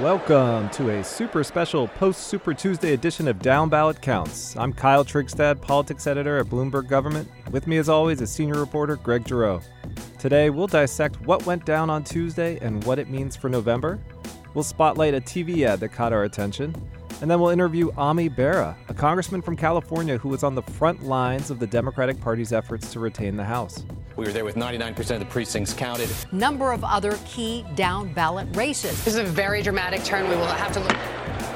Welcome to a super special post Super Tuesday edition of Down Ballot Counts. I'm Kyle Trigstad, politics editor at Bloomberg Government. With me, as always, is senior reporter Greg Giroux. Today, we'll dissect what went down on Tuesday and what it means for November. We'll spotlight a TV ad that caught our attention. And then we'll interview Ami Bera, a congressman from California who was on the front lines of the Democratic Party's efforts to retain the House. We were there with 99% of the precincts counted. Number of other key down ballot races. This is a very dramatic turn. We will have to look.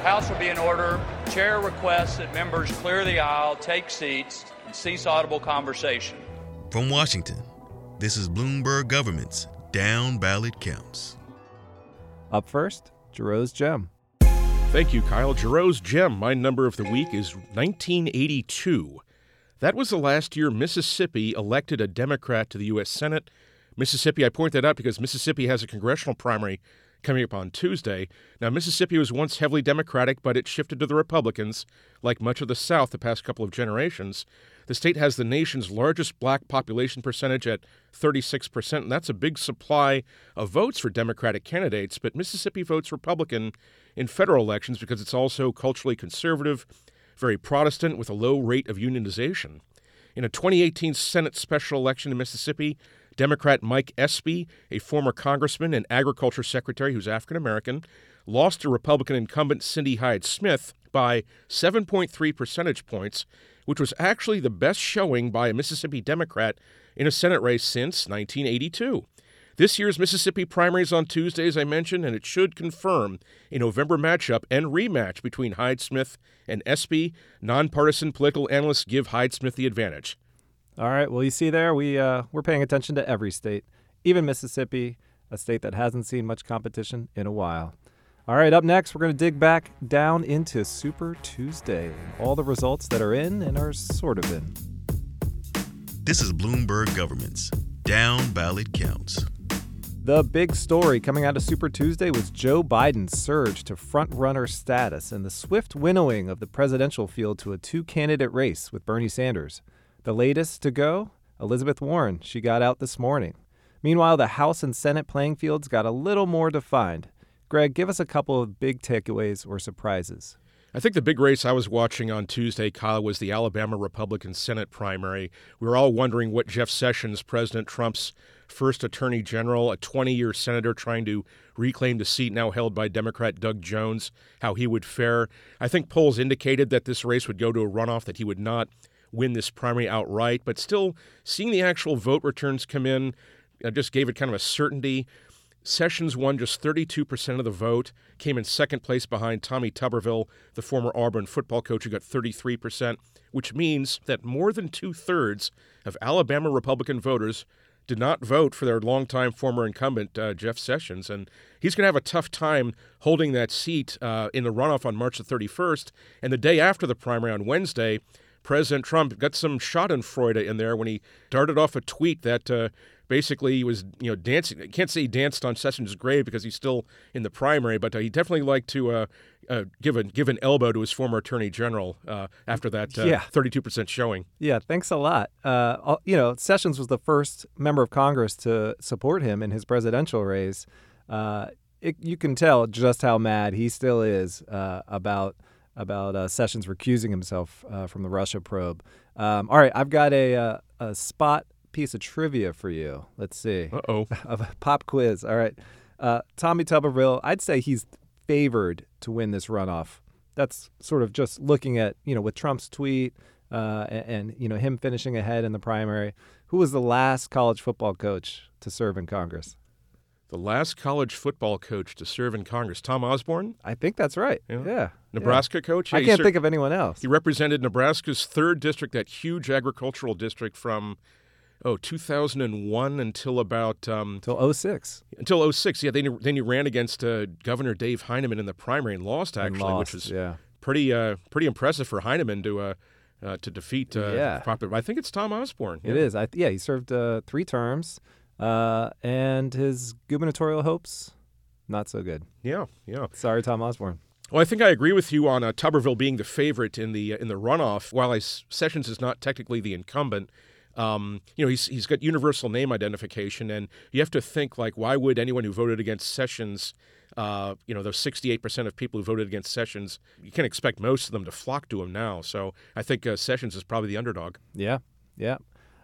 House will be in order. Chair requests that members clear the aisle, take seats, and cease audible conversation. From Washington, this is Bloomberg Government's Down Ballot Counts. Up first, Giroux's Gem. Thank you, Kyle. Giroux's Gem. My number of the week is 1982. That was the last year Mississippi elected a Democrat to the U.S. Senate. Mississippi, I point that out because Mississippi has a congressional primary coming up on Tuesday. Now, Mississippi was once heavily Democratic, but it shifted to the Republicans, like much of the South the past couple of generations. The state has the nation's largest black population percentage at 36%, and that's a big supply of votes for Democratic candidates. But Mississippi votes Republican in federal elections because it's also culturally conservative very Protestant with a low rate of unionization. In a 2018 Senate special election in Mississippi, Democrat Mike Espy, a former congressman and agriculture secretary who's African American, lost to Republican incumbent Cindy Hyde Smith by 7.3 percentage points, which was actually the best showing by a Mississippi Democrat in a Senate race since 1982. This year's Mississippi primaries on Tuesday, as I mentioned, and it should confirm a November matchup and rematch between Hyde Smith and Espy. Nonpartisan political analysts give Hyde Smith the advantage. All right. Well, you see there, we uh, we're paying attention to every state, even Mississippi, a state that hasn't seen much competition in a while. All right. Up next, we're going to dig back down into Super Tuesday, all the results that are in and are sort of in. This is Bloomberg Government's Down Ballot Counts. The big story coming out of Super Tuesday was Joe Biden's surge to frontrunner status and the swift winnowing of the presidential field to a two candidate race with Bernie Sanders. The latest to go? Elizabeth Warren. She got out this morning. Meanwhile, the House and Senate playing fields got a little more defined. Greg, give us a couple of big takeaways or surprises. I think the big race I was watching on Tuesday, Kyle, was the Alabama Republican Senate primary. We were all wondering what Jeff Sessions, President Trump's first attorney general, a 20 year senator trying to reclaim the seat now held by Democrat Doug Jones, how he would fare. I think polls indicated that this race would go to a runoff, that he would not win this primary outright, but still seeing the actual vote returns come in uh, just gave it kind of a certainty. Sessions won just 32% of the vote, came in second place behind Tommy Tuberville, the former Auburn football coach, who got 33%, which means that more than two thirds of Alabama Republican voters did not vote for their longtime former incumbent, uh, Jeff Sessions. And he's going to have a tough time holding that seat uh, in the runoff on March the 31st. And the day after the primary on Wednesday, President Trump got some Schadenfreude in there when he darted off a tweet that uh, basically he was you know dancing. I can't say he danced on Sessions' grave because he's still in the primary, but uh, he definitely liked to uh, uh, give a give an elbow to his former attorney general uh, after that uh, Yeah. 32% showing. Yeah, thanks a lot. Uh, you know, Sessions was the first member of Congress to support him in his presidential race. Uh, it, you can tell just how mad he still is uh, about about uh, Sessions recusing himself uh, from the Russia probe. Um, all right, I've got a, uh, a spot piece of trivia for you. Let's see. Uh oh. of a pop quiz. All right. Uh, Tommy Tuberville, I'd say he's favored to win this runoff. That's sort of just looking at, you know, with Trump's tweet uh, and, and, you know, him finishing ahead in the primary. Who was the last college football coach to serve in Congress? The last college football coach to serve in Congress, Tom Osborne, I think that's right. Yeah. Yeah. Nebraska coach. I can't think of anyone else. He represented Nebraska's third district, that huge agricultural district from oh 2001 until about um, Until 06. until 06. Yeah, then he, then he ran against uh, Governor Dave Heineman in the primary and lost and actually, lost, which was yeah. pretty uh, pretty impressive for Heineman to uh, uh, to defeat. Uh, Yeah. Proper. I think it's Tom Osborne. It is. I, yeah, he served uh, three terms, uh, and his gubernatorial hopes, not so good. Yeah, yeah. Sorry, Tom Osborne. Well, I think I agree with you on uh, Tuberville being the favorite in the uh, in the runoff. While I, Sessions is not technically the incumbent, um, you know he's he's got universal name identification, and you have to think like, why would anyone who voted against Sessions uh, you know, those 68% of people who voted against Sessions, you can't expect most of them to flock to him now. So I think uh, Sessions is probably the underdog. Yeah, yeah.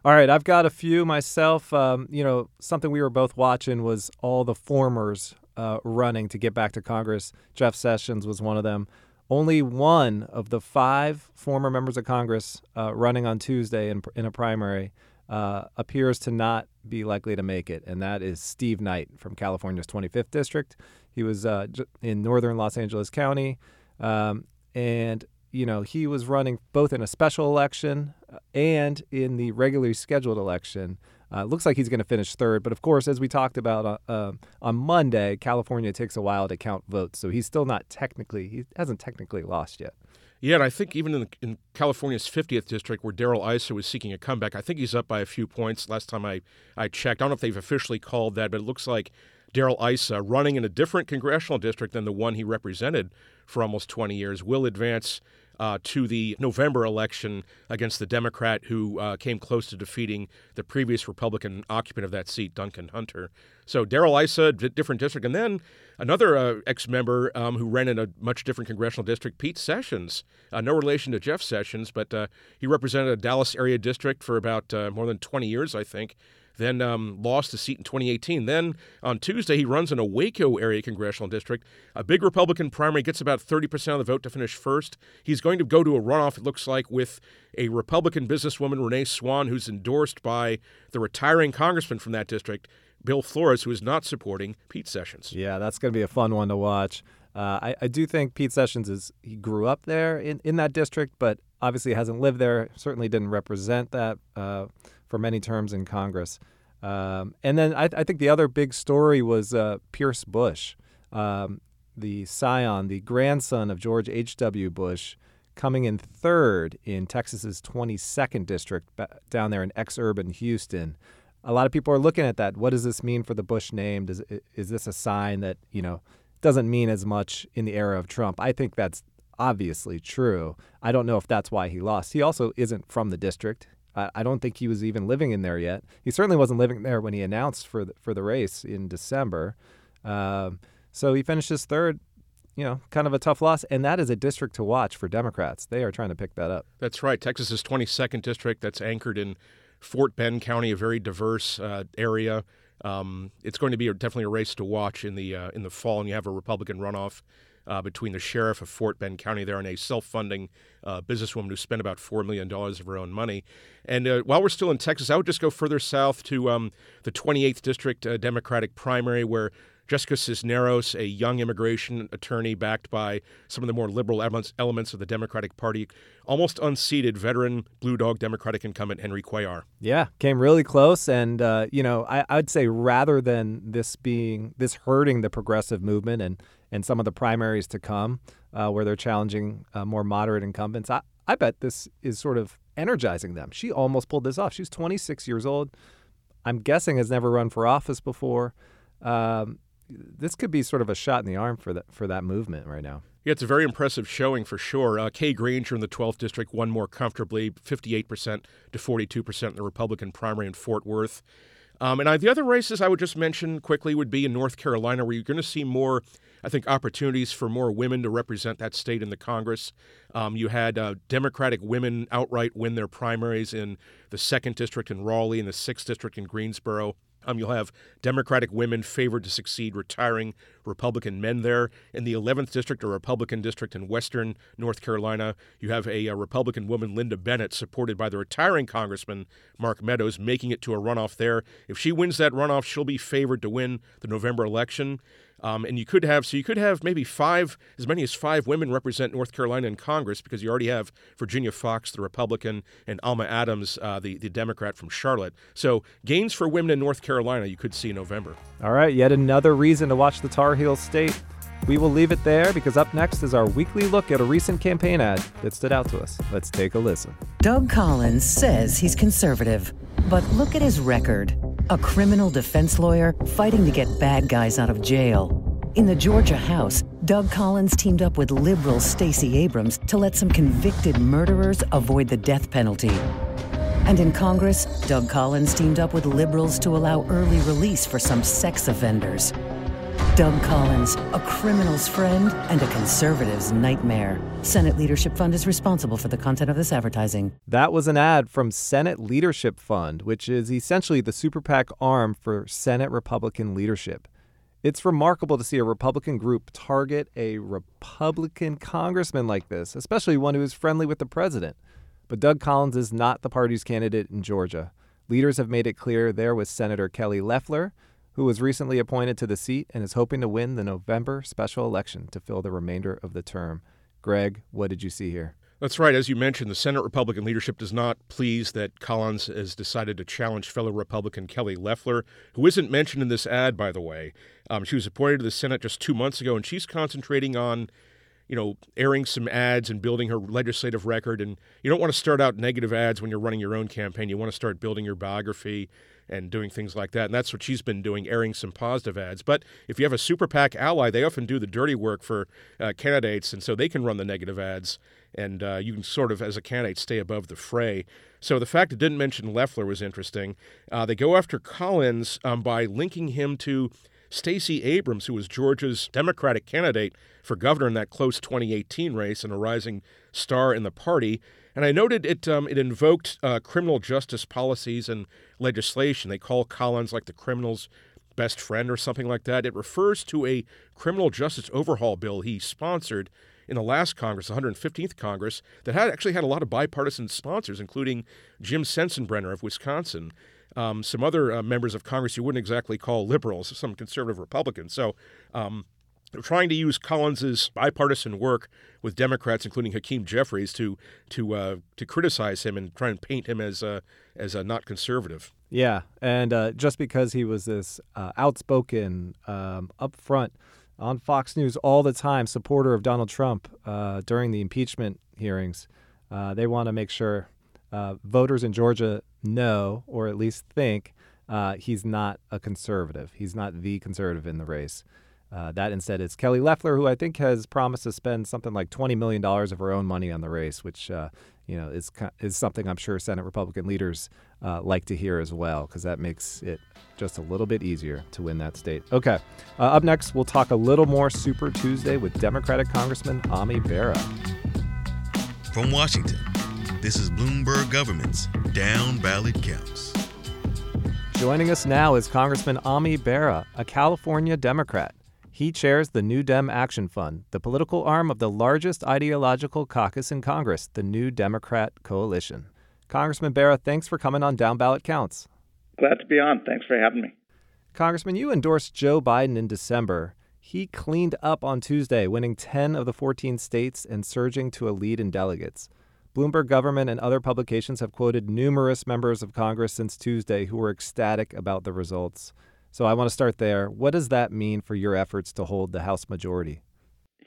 All right, I've got a few myself. Um, you know, something we were both watching was all the formers uh, running to get back to Congress. Jeff Sessions was one of them. Only one of the five former members of Congress uh, running on Tuesday in, in a primary uh, appears to not be likely to make it, and that is Steve Knight from California's 25th district. He was uh, in northern Los Angeles County, um, and you know he was running both in a special election uh, and in the regularly scheduled election. Uh, looks like he's going to finish third, but of course, as we talked about uh, uh, on Monday, California takes a while to count votes, so he's still not technically he hasn't technically lost yet. Yeah, and I think even in, in California's 50th district, where Darrell Issa was seeking a comeback, I think he's up by a few points. Last time I, I checked, I don't know if they've officially called that, but it looks like Darrell Issa, running in a different congressional district than the one he represented for almost 20 years, will advance uh, to the November election against the Democrat who uh, came close to defeating the previous Republican occupant of that seat, Duncan Hunter. So Darrell Issa, d- different district, and then another uh, ex-member um, who ran in a much different congressional district, Pete Sessions. Uh, no relation to Jeff Sessions, but uh, he represented a Dallas area district for about uh, more than 20 years, I think then um, lost the seat in 2018. Then on Tuesday, he runs in a Waco area congressional district. A big Republican primary gets about 30% of the vote to finish first. He's going to go to a runoff, it looks like, with a Republican businesswoman, Renee Swann, who's endorsed by the retiring congressman from that district, Bill Flores, who is not supporting Pete Sessions. Yeah, that's going to be a fun one to watch. Uh, I, I do think Pete Sessions is he grew up there in, in that district, but obviously hasn't lived there. Certainly didn't represent that uh, for many terms in Congress. Um, and then I, I, think the other big story was uh, Pierce Bush, um, the scion, the grandson of George H.W. Bush, coming in third in Texas's 22nd district down there in ex-urban Houston. A lot of people are looking at that. What does this mean for the Bush name? Does is this a sign that you know doesn't mean as much in the era of Trump? I think that's obviously true. I don't know if that's why he lost. He also isn't from the district. I, don't think he was even living in there yet. He certainly wasn't living there when he announced for the, for the race in December. Um, so he finishes third. You know, kind of a tough loss, and that is a district to watch for Democrats. They are trying to pick that up. That's right. Texas's 22nd district that's anchored in Fort Bend County, a very diverse uh, area. Um, it's going to be definitely a race to watch in the uh, in the fall, and you have a Republican runoff uh, between the sheriff of Fort Bend County there and a self-funding uh, businesswoman who spent about four million dollars of her own money. And uh, while we're still in Texas, I would just go further south to um, the 28th District uh, Democratic primary, where Jessica Cisneros, a young immigration attorney backed by some of the more liberal elements, of the Democratic Party, almost unseated veteran Blue Dog Democratic incumbent Henry Cuellar. Yeah, came really close. And, uh, you know, I, I'd say rather than this being, this hurting the progressive movement and, and some of the primaries to come uh, where they're challenging uh, more moderate incumbents, I, I bet this is sort of energizing them. She almost pulled this off. She's 26 years old. I'm guessing has never run for office before. Um, this could be sort of a shot in the arm for that for that movement right now. Yeah, it's a very impressive showing for sure. Uh, Kay Granger in the 12th district won more comfortably, 58% to 42% in the Republican primary in Fort Worth. Um, and I, the other races I would just mention quickly would be in North Carolina, where you're going to see more, I think, opportunities for more women to represent that state in the Congress. Um, you had uh, Democratic women outright win their primaries in the second district in Raleigh and the sixth district in Greensboro. Um, you'll have Democratic women favored to succeed retiring Republican men there. In the 11th district, a Republican district in western North Carolina, you have a, a, Republican woman, Linda Bennett, supported by the retiring Congressman Mark Meadows, making it to a runoff there. If she wins that runoff, she'll be favored to win the November election. Um, and you could have, so you could have maybe five, as many as five women represent North Carolina in Congress because you already have Virginia Foxx, the Republican, and Alma Adams, uh, the, the Democrat from Charlotte. So gains for women in North Carolina you could see in November. All right, yet another reason to watch the Tar Heel State. We will leave it there because up next is our weekly look at a recent campaign ad that stood out to us. Let's take a listen. Doug Collins says he's conservative, but look at his record a criminal defense lawyer fighting to get bad guys out of jail. In the Georgia House, Doug Collins teamed up with liberal Stacey Abrams to let some convicted murderers avoid the death penalty. And in Congress, Doug Collins teamed up with liberals to allow early release for some sex offenders. Doug Collins, a criminal's friend and a conservative's nightmare. Senate Leadership Fund is responsible for the content of this advertising. That was an ad from Senate Leadership Fund, which is essentially the super PAC arm for Senate Republican leadership. It's remarkable to see a Republican group target a Republican congressman like this, especially one who is friendly with the president. But Doug Collins is not the party's candidate in Georgia. Leaders have made it clear there was Senator Kelly Loeffler, who was recently appointed to the seat and is hoping to win the November special election to fill the remainder of the term. Greg, what did you see here? That's right. As you mentioned, the Senate Republican leadership does not please that Collins has decided to challenge fellow Republican Kelly Loeffler, who isn't mentioned in this ad, by the way. Um, she was appointed to the Senate just two months ago, and she's concentrating on, you know, airing some ads and building her legislative record. And you don't want to start out negative ads when you're running your own campaign. You want to start building your biography and doing things like that. And that's what she's been doing, airing some positive ads. But if you have a super PAC ally, they often do the dirty work for uh, candidates, and so they can run the negative ads, and uh, you can sort of, as a candidate, stay above the fray. So the fact it didn't mention Loeffler was interesting. Uh, they go after Collins um, by linking him to Stacey Abrams, who was Georgia's Democratic candidate for governor in that close 2018 race and a rising star in the party. And I noted it um, it invoked uh, criminal justice policies and legislation. They call Collins like the criminal's best friend or something like that. It refers to a criminal justice overhaul bill he sponsored in the last Congress, the 115th Congress, that had actually had a lot of bipartisan sponsors, including Jim Sensenbrenner of Wisconsin, um, some other uh, members of Congress you wouldn't exactly call liberals, some conservative Republicans. So um, they're trying to use Collins's bipartisan work with Democrats, including Hakeem Jeffries, to to uh, to criticize him and try and paint him as a, as a not conservative. Yeah, and uh, just because he was this uh, outspoken, um, upfront on Fox News all the time supporter of Donald Trump uh, during the impeachment hearings, uh, they want to make sure uh, voters in Georgia know, or at least think, he's not a conservative. He's not the conservative in the race. Uh, that instead is Kelly Loeffler, who I think has promised to spend something like $20 million of her own money on the race, which uh, you know is is something I'm sure Senate Republican leaders uh, like to hear as well, because that makes it just a little bit easier to win that state. Okay, uh, up next we'll talk a little more Super Tuesday with Democratic Congressman Ami Bera. From Washington, this is Bloomberg Government's Down Ballot Counts. Joining us now is Congressman Ami Bera, a California Democrat. He chairs the New Dem Action Fund, the political arm of the largest ideological caucus in Congress, the New Democrat Coalition. Congressman Bera, thanks for coming on Down Ballot Counts. Glad to be on. Thanks for having me. Congressman, you endorsed Joe Biden in December. He cleaned up on Tuesday, winning 10 of the 14 states and surging to a lead in delegates. Bloomberg Government and other publications have quoted numerous members of Congress since Tuesday who were ecstatic about the results. So I want to start there. What does that mean for your efforts to hold the House majority?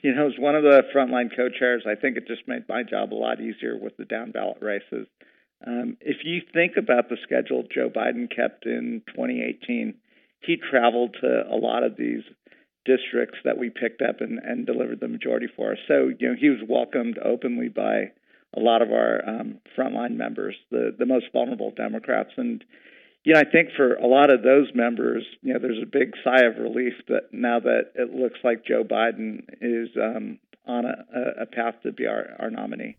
You know, as one of the frontline co-chairs, I think it just made my job a lot easier with the down ballot races. Um, if you think about the schedule Joe Biden kept in 2018, he traveled to a lot of these districts that we picked up and, and delivered the majority for us. So, you know, he was welcomed openly by a lot of our um, frontline members, the, the most vulnerable Democrats. And you know, I think for a lot of those members, you know, there's a big sigh of relief that now that it looks like Joe Biden is um, on a, a path to be our, our nominee.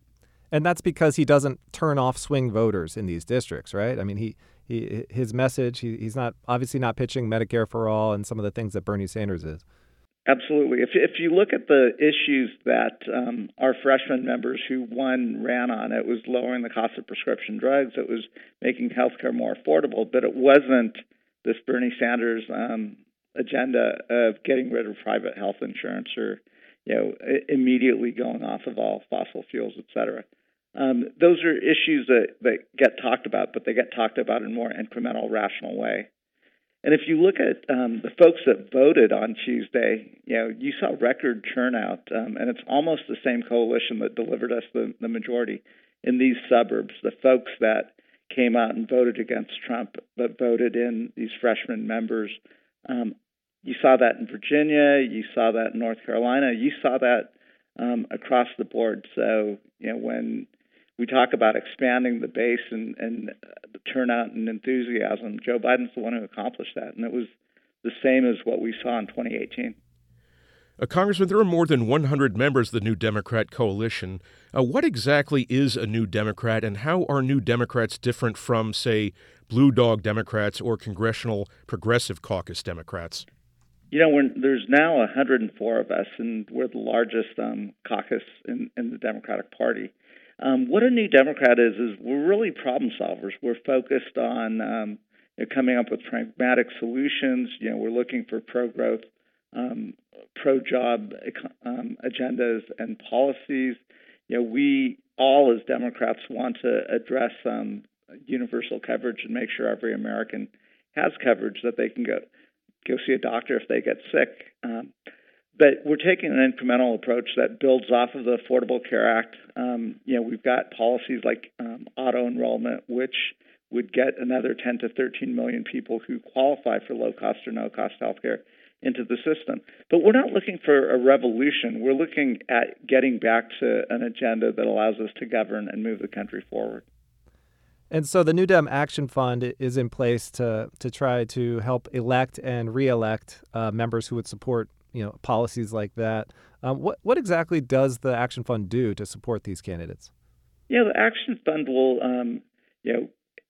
And that's because he doesn't turn off swing voters in these districts, right? I mean, he, he his message, he, he's not obviously not pitching Medicare for all and some of the things that Bernie Sanders is. Absolutely. If if you look at the issues that um, our freshman members who won ran on, it was lowering the cost of prescription drugs. It was making healthcare more affordable, but it wasn't this Bernie Sanders um, agenda of getting rid of private health insurance or you know immediately going off of all fossil fuels, et cetera. Um, those are issues that, that get talked about, but they get talked about in a more incremental, rational way. And if you look at um, the folks that voted on Tuesday, you know, you saw record turnout, um, and it's almost the same coalition that delivered us the, the majority in these suburbs. The folks that came out and voted against Trump, but voted in these freshman members. Um, you saw that in Virginia. You saw that in North Carolina. You saw that um, across the board. So, you know, when we talk about expanding the base and, and the turnout and enthusiasm. Joe Biden's the one who accomplished that, and it was the same as what we saw in 2018. Uh, Congressman, there are more than 100 members of the New Democrat coalition. Uh, what exactly is a New Democrat, and how are New Democrats different from, say, Blue Dog Democrats or Congressional Progressive Caucus Democrats? You know, there's now 104 of us, and we're the largest um, caucus in, in, the Democratic Party. Um, what a New Democrat is is we're really problem solvers. We're focused on um, you know, coming up with pragmatic solutions. You know, we're looking for pro-growth, um, pro-job um, agendas and policies. You know, we all as Democrats want to address um, universal coverage and make sure every American has coverage that they can go go see a doctor if they get sick. But we're taking an incremental approach that builds off of the Affordable Care Act. Um, you know, we've got policies like um, auto enrollment, which would get another 10 to 13 million people who qualify for low cost or no cost health care into the system. But we're not looking for a revolution. We're looking at getting back to an agenda that allows us to govern and move the country forward. And so the New Dem Action Fund is in place to to try to help elect and reelect uh, members who would support you know policies like that. Um, what what exactly does the Action Fund do to support these candidates? Yeah, the Action Fund will um, you know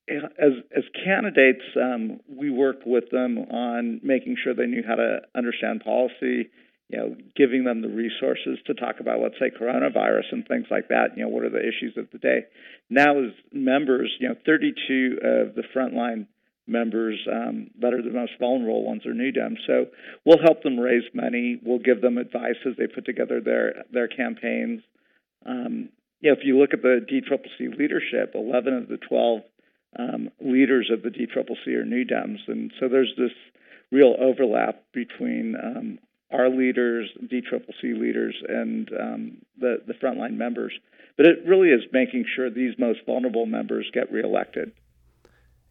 as as candidates, um, we work with them on making sure they knew how to understand policy, you know, giving them the resources to talk about, let's say, coronavirus and things like that. You know, what are the issues of the day? Now, as members, you know, 32 of the frontline members um, that are the most vulnerable ones are new Dem. So we'll help them raise money. We'll give them advice as they put together their their campaigns. Um, you know, if you look at the DCCC leadership, 11 of the 12 um, leaders of the DCCC are new Dems, and so there's this real overlap between um, our leaders, DCCC leaders, and um, the the frontline members. But it really is making sure these most vulnerable members get reelected.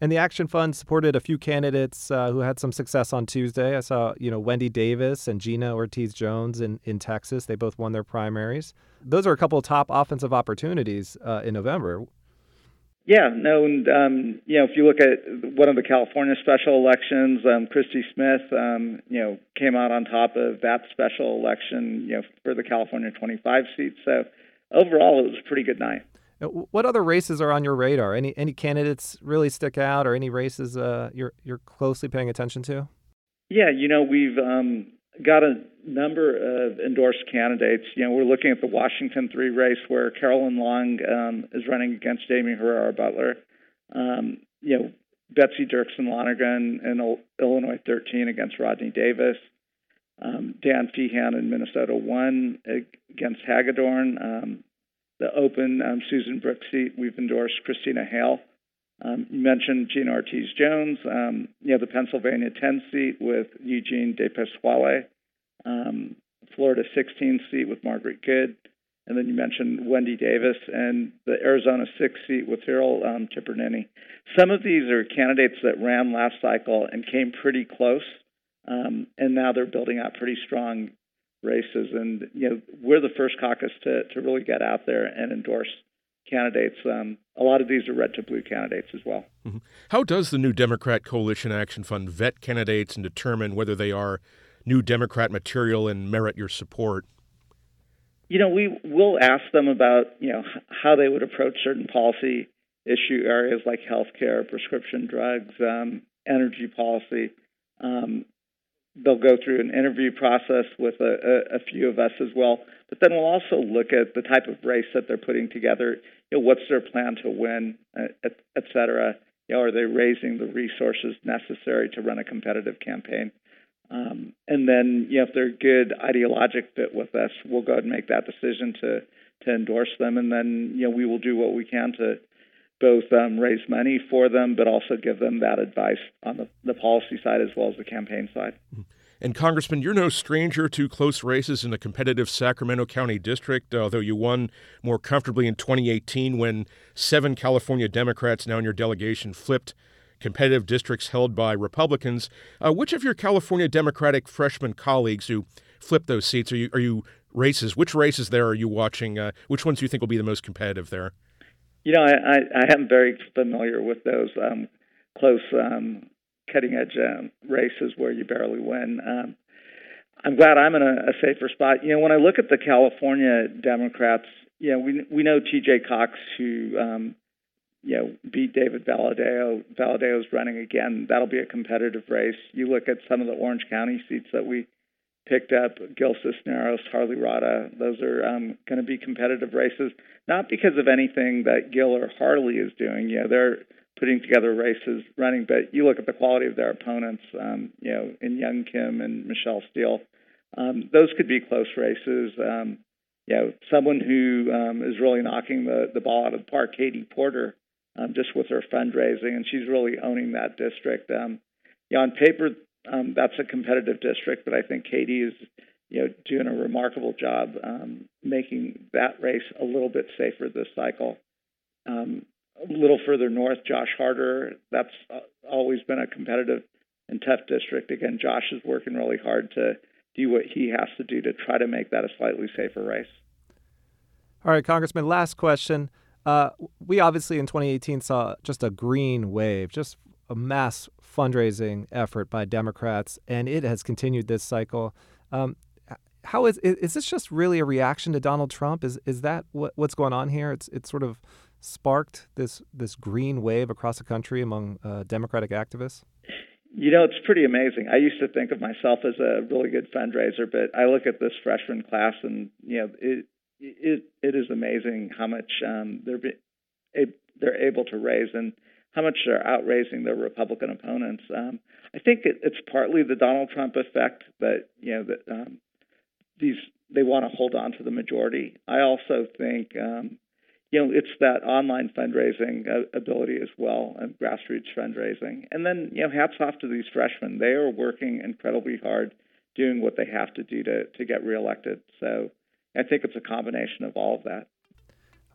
And the Action Fund supported a few candidates uh, who had some success on Tuesday. I saw, you know, Wendy Davis and Gina Ortiz Jones in, in Texas. They both won their primaries. Those are a couple of top offensive opportunities uh, in November. Yeah, no, and um, you know, if you look at one of the California special elections, um, Christy Smith, um, you know, came out on top of that special election, you know, for the California 25 seat. So overall, it was a pretty good night. What other races are on your radar? Any any candidates really stick out, or any races uh, you're you're closely paying attention to? Yeah, you know, we've um, got a number of endorsed candidates. You know, we're looking at the Washington 3 race where Carolyn Long um, is running against Jaime Herrera Beutler. Um, you know, Betsy Dirksen Londrigan in Illinois 13 against Rodney Davis. Um, Dan Feehan in Minnesota 1 against Hagedorn. Um, the open um, Susan Brooks seat, we've endorsed Christina Hale. Um, you mentioned Gina Ortiz Jones. Um, you have the Pennsylvania 10 seat with Eugene De Pasquale, um, Florida 16 seat with Margaret Good, and then you mentioned Wendy Davis and the Arizona 6 seat with Hiral um, Tipirneni. Some of these are candidates that ran last cycle and came pretty close, um, and now they're building out pretty strong races. And you know, we're the first caucus to to really get out there and endorse candidates. Um, a lot of these are red to blue candidates as well. Mm-hmm. How does the New Democrat Coalition Action Fund vet candidates and determine whether they are New Democrat material and merit your support? You know, we will ask them about you know how they would approach certain policy issue areas like healthcare, prescription drugs, um, energy policy. Um, they'll go through an interview process with a, a, a, few of us as well. But then we'll also look at the type of race that they're putting together. You know, what's their plan to win, uh, et, et cetera? You know, are they raising the resources necessary to run a competitive campaign? Um, and then, you know, if they're a good ideologic fit with us, we'll go ahead and make that decision to to endorse them. And then, you know, we will do what we can to both um, raise money for them, but also give them that advice on the, the policy side as well as the campaign side. And Congressman, you're no stranger to close races in the competitive Sacramento County district, although you won more comfortably in 2018 when seven California Democrats now in your delegation flipped competitive districts held by Republicans. Uh, which of your California Democratic freshman colleagues who flipped those seats are you are you races? Which races there are you watching? Uh, which ones do you think will be the most competitive there? You know, I, I, I am very familiar with those um, close um, cutting edge um, races where you barely win. Um, I'm glad I'm in a, a safer spot. You know, when I look at the California Democrats, you know, we we know T.J. Cox, who um, you know beat David Valadao. Valadao's running again. That'll be a competitive race. You look at some of the Orange County seats that we picked up, Gil Cisneros, Harley Rouda. Those are um, going to be competitive races, not because of anything that Gil or Harley is doing. You know, they're putting together races, running, but you look at the quality of their opponents. Um, you know, in Young Kim and Michelle Steel. um, those could be close races. Um, you know, someone who um, is really knocking the, the ball out of the park, Katie Porter, um, just with her fundraising, and she's really owning that district. Um, you know, on paper, um, that's a competitive district, but I think Katie is, you know, doing a remarkable job um, making that race a little bit safer this cycle. Um, a little further north, Josh Harder, that's uh, always been a competitive and tough district. Again, Josh is working really hard to do what he has to do to try to make that a slightly safer race. All right, Congressman, last question. Uh, we obviously in 2018 saw just a green wave, just a mass fundraising effort by Democrats, and it has continued this cycle. Um, how is is this just really a reaction to Donald Trump? Is is that what, what's going on here? It's it's sort of sparked this this green wave across the country among uh, Democratic activists. You know, it's pretty amazing. I used to think of myself as a really good fundraiser, but I look at this freshman class, and you know, it it it is amazing how much um, they're they're able to raise and how much they're outraising their Republican opponents. Um, I think it, it's partly the Donald Trump effect that you know that um, these they want to hold on to the majority. I also think um, you know, it's that online fundraising uh, ability as well and grassroots fundraising. And then, you know, hats off to these freshmen. They are working incredibly hard, doing what they have to do to, to get reelected. So I think it's a combination of all of that.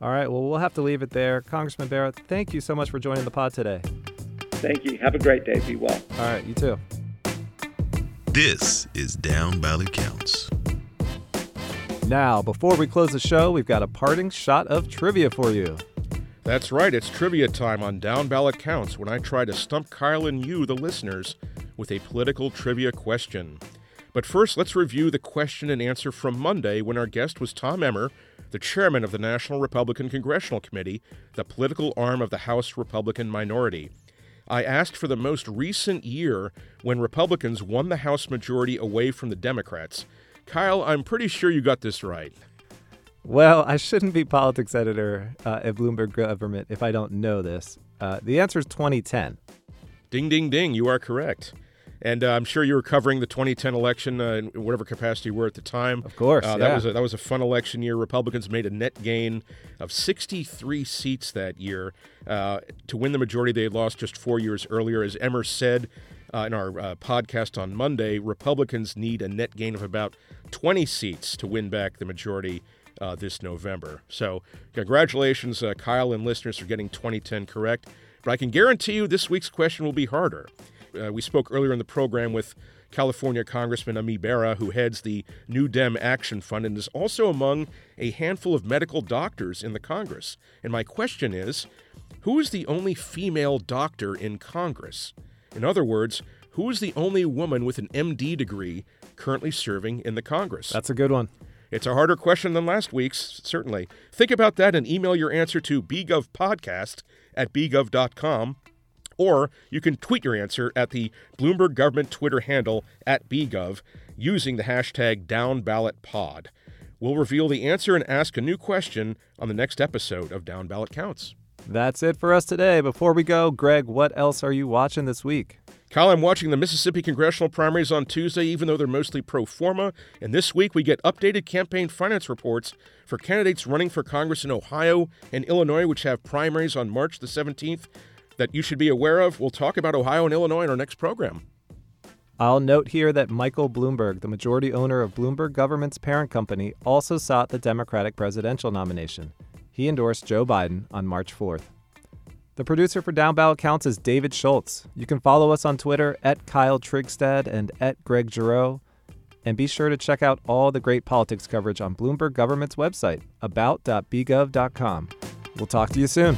All right. Well, we'll have to leave it there. Congressman Bera, thank you so much for joining the pod today. Thank you. Have a great day. Be well. All right. You too. This is Down Ballot Counts. Now, before we close the show, we've got a parting shot of trivia for you. That's right, it's trivia time on Down Ballot Counts when I try to stump Kyle and you, the listeners, with a political trivia question. But first, let's review the question and answer from Monday when our guest was Tom Emmer, the chairman of the National Republican Congressional Committee, the political arm of the House Republican minority. I asked for the most recent year when Republicans won the House majority away from the Democrats Kyle, I'm pretty sure you got this right. Well, I shouldn't be politics editor uh, at Bloomberg Government if I don't know this. Uh, the answer is 2010. Ding, ding, ding. You are correct. And uh, I'm sure you were covering the 2010 election uh, in whatever capacity you were at the time. Of course, uh, yeah. that was a, that was a fun election year. Republicans made a net gain of 63 seats that year uh, to win the majority they had lost just four years earlier. As Emmer said, uh, in our uh, podcast on Monday, Republicans need a net gain of about 20 seats to win back the majority uh, this November. So, congratulations, uh, Kyle and listeners, for getting 2010 correct. But I can guarantee you this week's question will be harder. Uh, we spoke earlier in the program with California Congressman Ami Bera, who heads the New Dem Action Fund and is also among a handful of medical doctors in the Congress. And my question is who is the only female doctor in Congress? In other words, who is the only woman with an MD degree currently serving in the Congress? That's a good one. It's a harder question than last week's, certainly. Think about that and email your answer to bgovpodcast at bgov.com. Or you can tweet your answer at the Bloomberg government Twitter handle at bgov using the hashtag DownBallotPod. We'll reveal the answer and ask a new question on the next episode of Down Ballot Counts. That's it for us today. Before we go, Greg, what else are you watching this week? Kyle, I'm watching the Mississippi congressional primaries on Tuesday, even though they're mostly pro forma. And this week, we get updated campaign finance reports for candidates running for Congress in Ohio and Illinois, which have primaries on March the 17th that you should be aware of. We'll talk about Ohio and Illinois in our next program. I'll note here that Michael Bloomberg, the majority owner of Bloomberg Government's parent company, also sought the Democratic presidential nomination. He endorsed Joe Biden on March 4th. The producer for Down Ballot Counts is David Schultz. You can follow us on Twitter at Kyle Trigstad and at Greg Giroux. And be sure to check out all the great politics coverage on Bloomberg Government's website, about.bgov.com. We'll talk to you soon.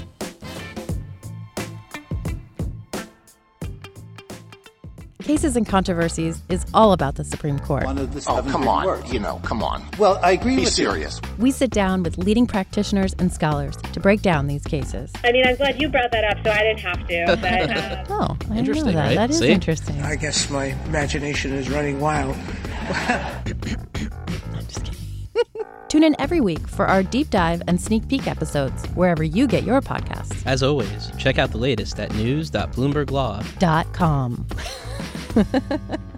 Cases and Controversies is all about the Supreme Court. One of the oh, come on. Words. You know, come on. Well, I agree Be with serious. You. We sit down with leading practitioners and scholars to break down these cases. I mean, I'm glad you brought that up so I didn't have to. But, uh, oh, I interesting, know that. right? That is See? interesting. I guess my imagination is running wild. I'm just kidding. Tune in every week for our deep dive and sneak peek episodes wherever you get your podcasts. As always, check out the latest at news.bloomberglaw.com.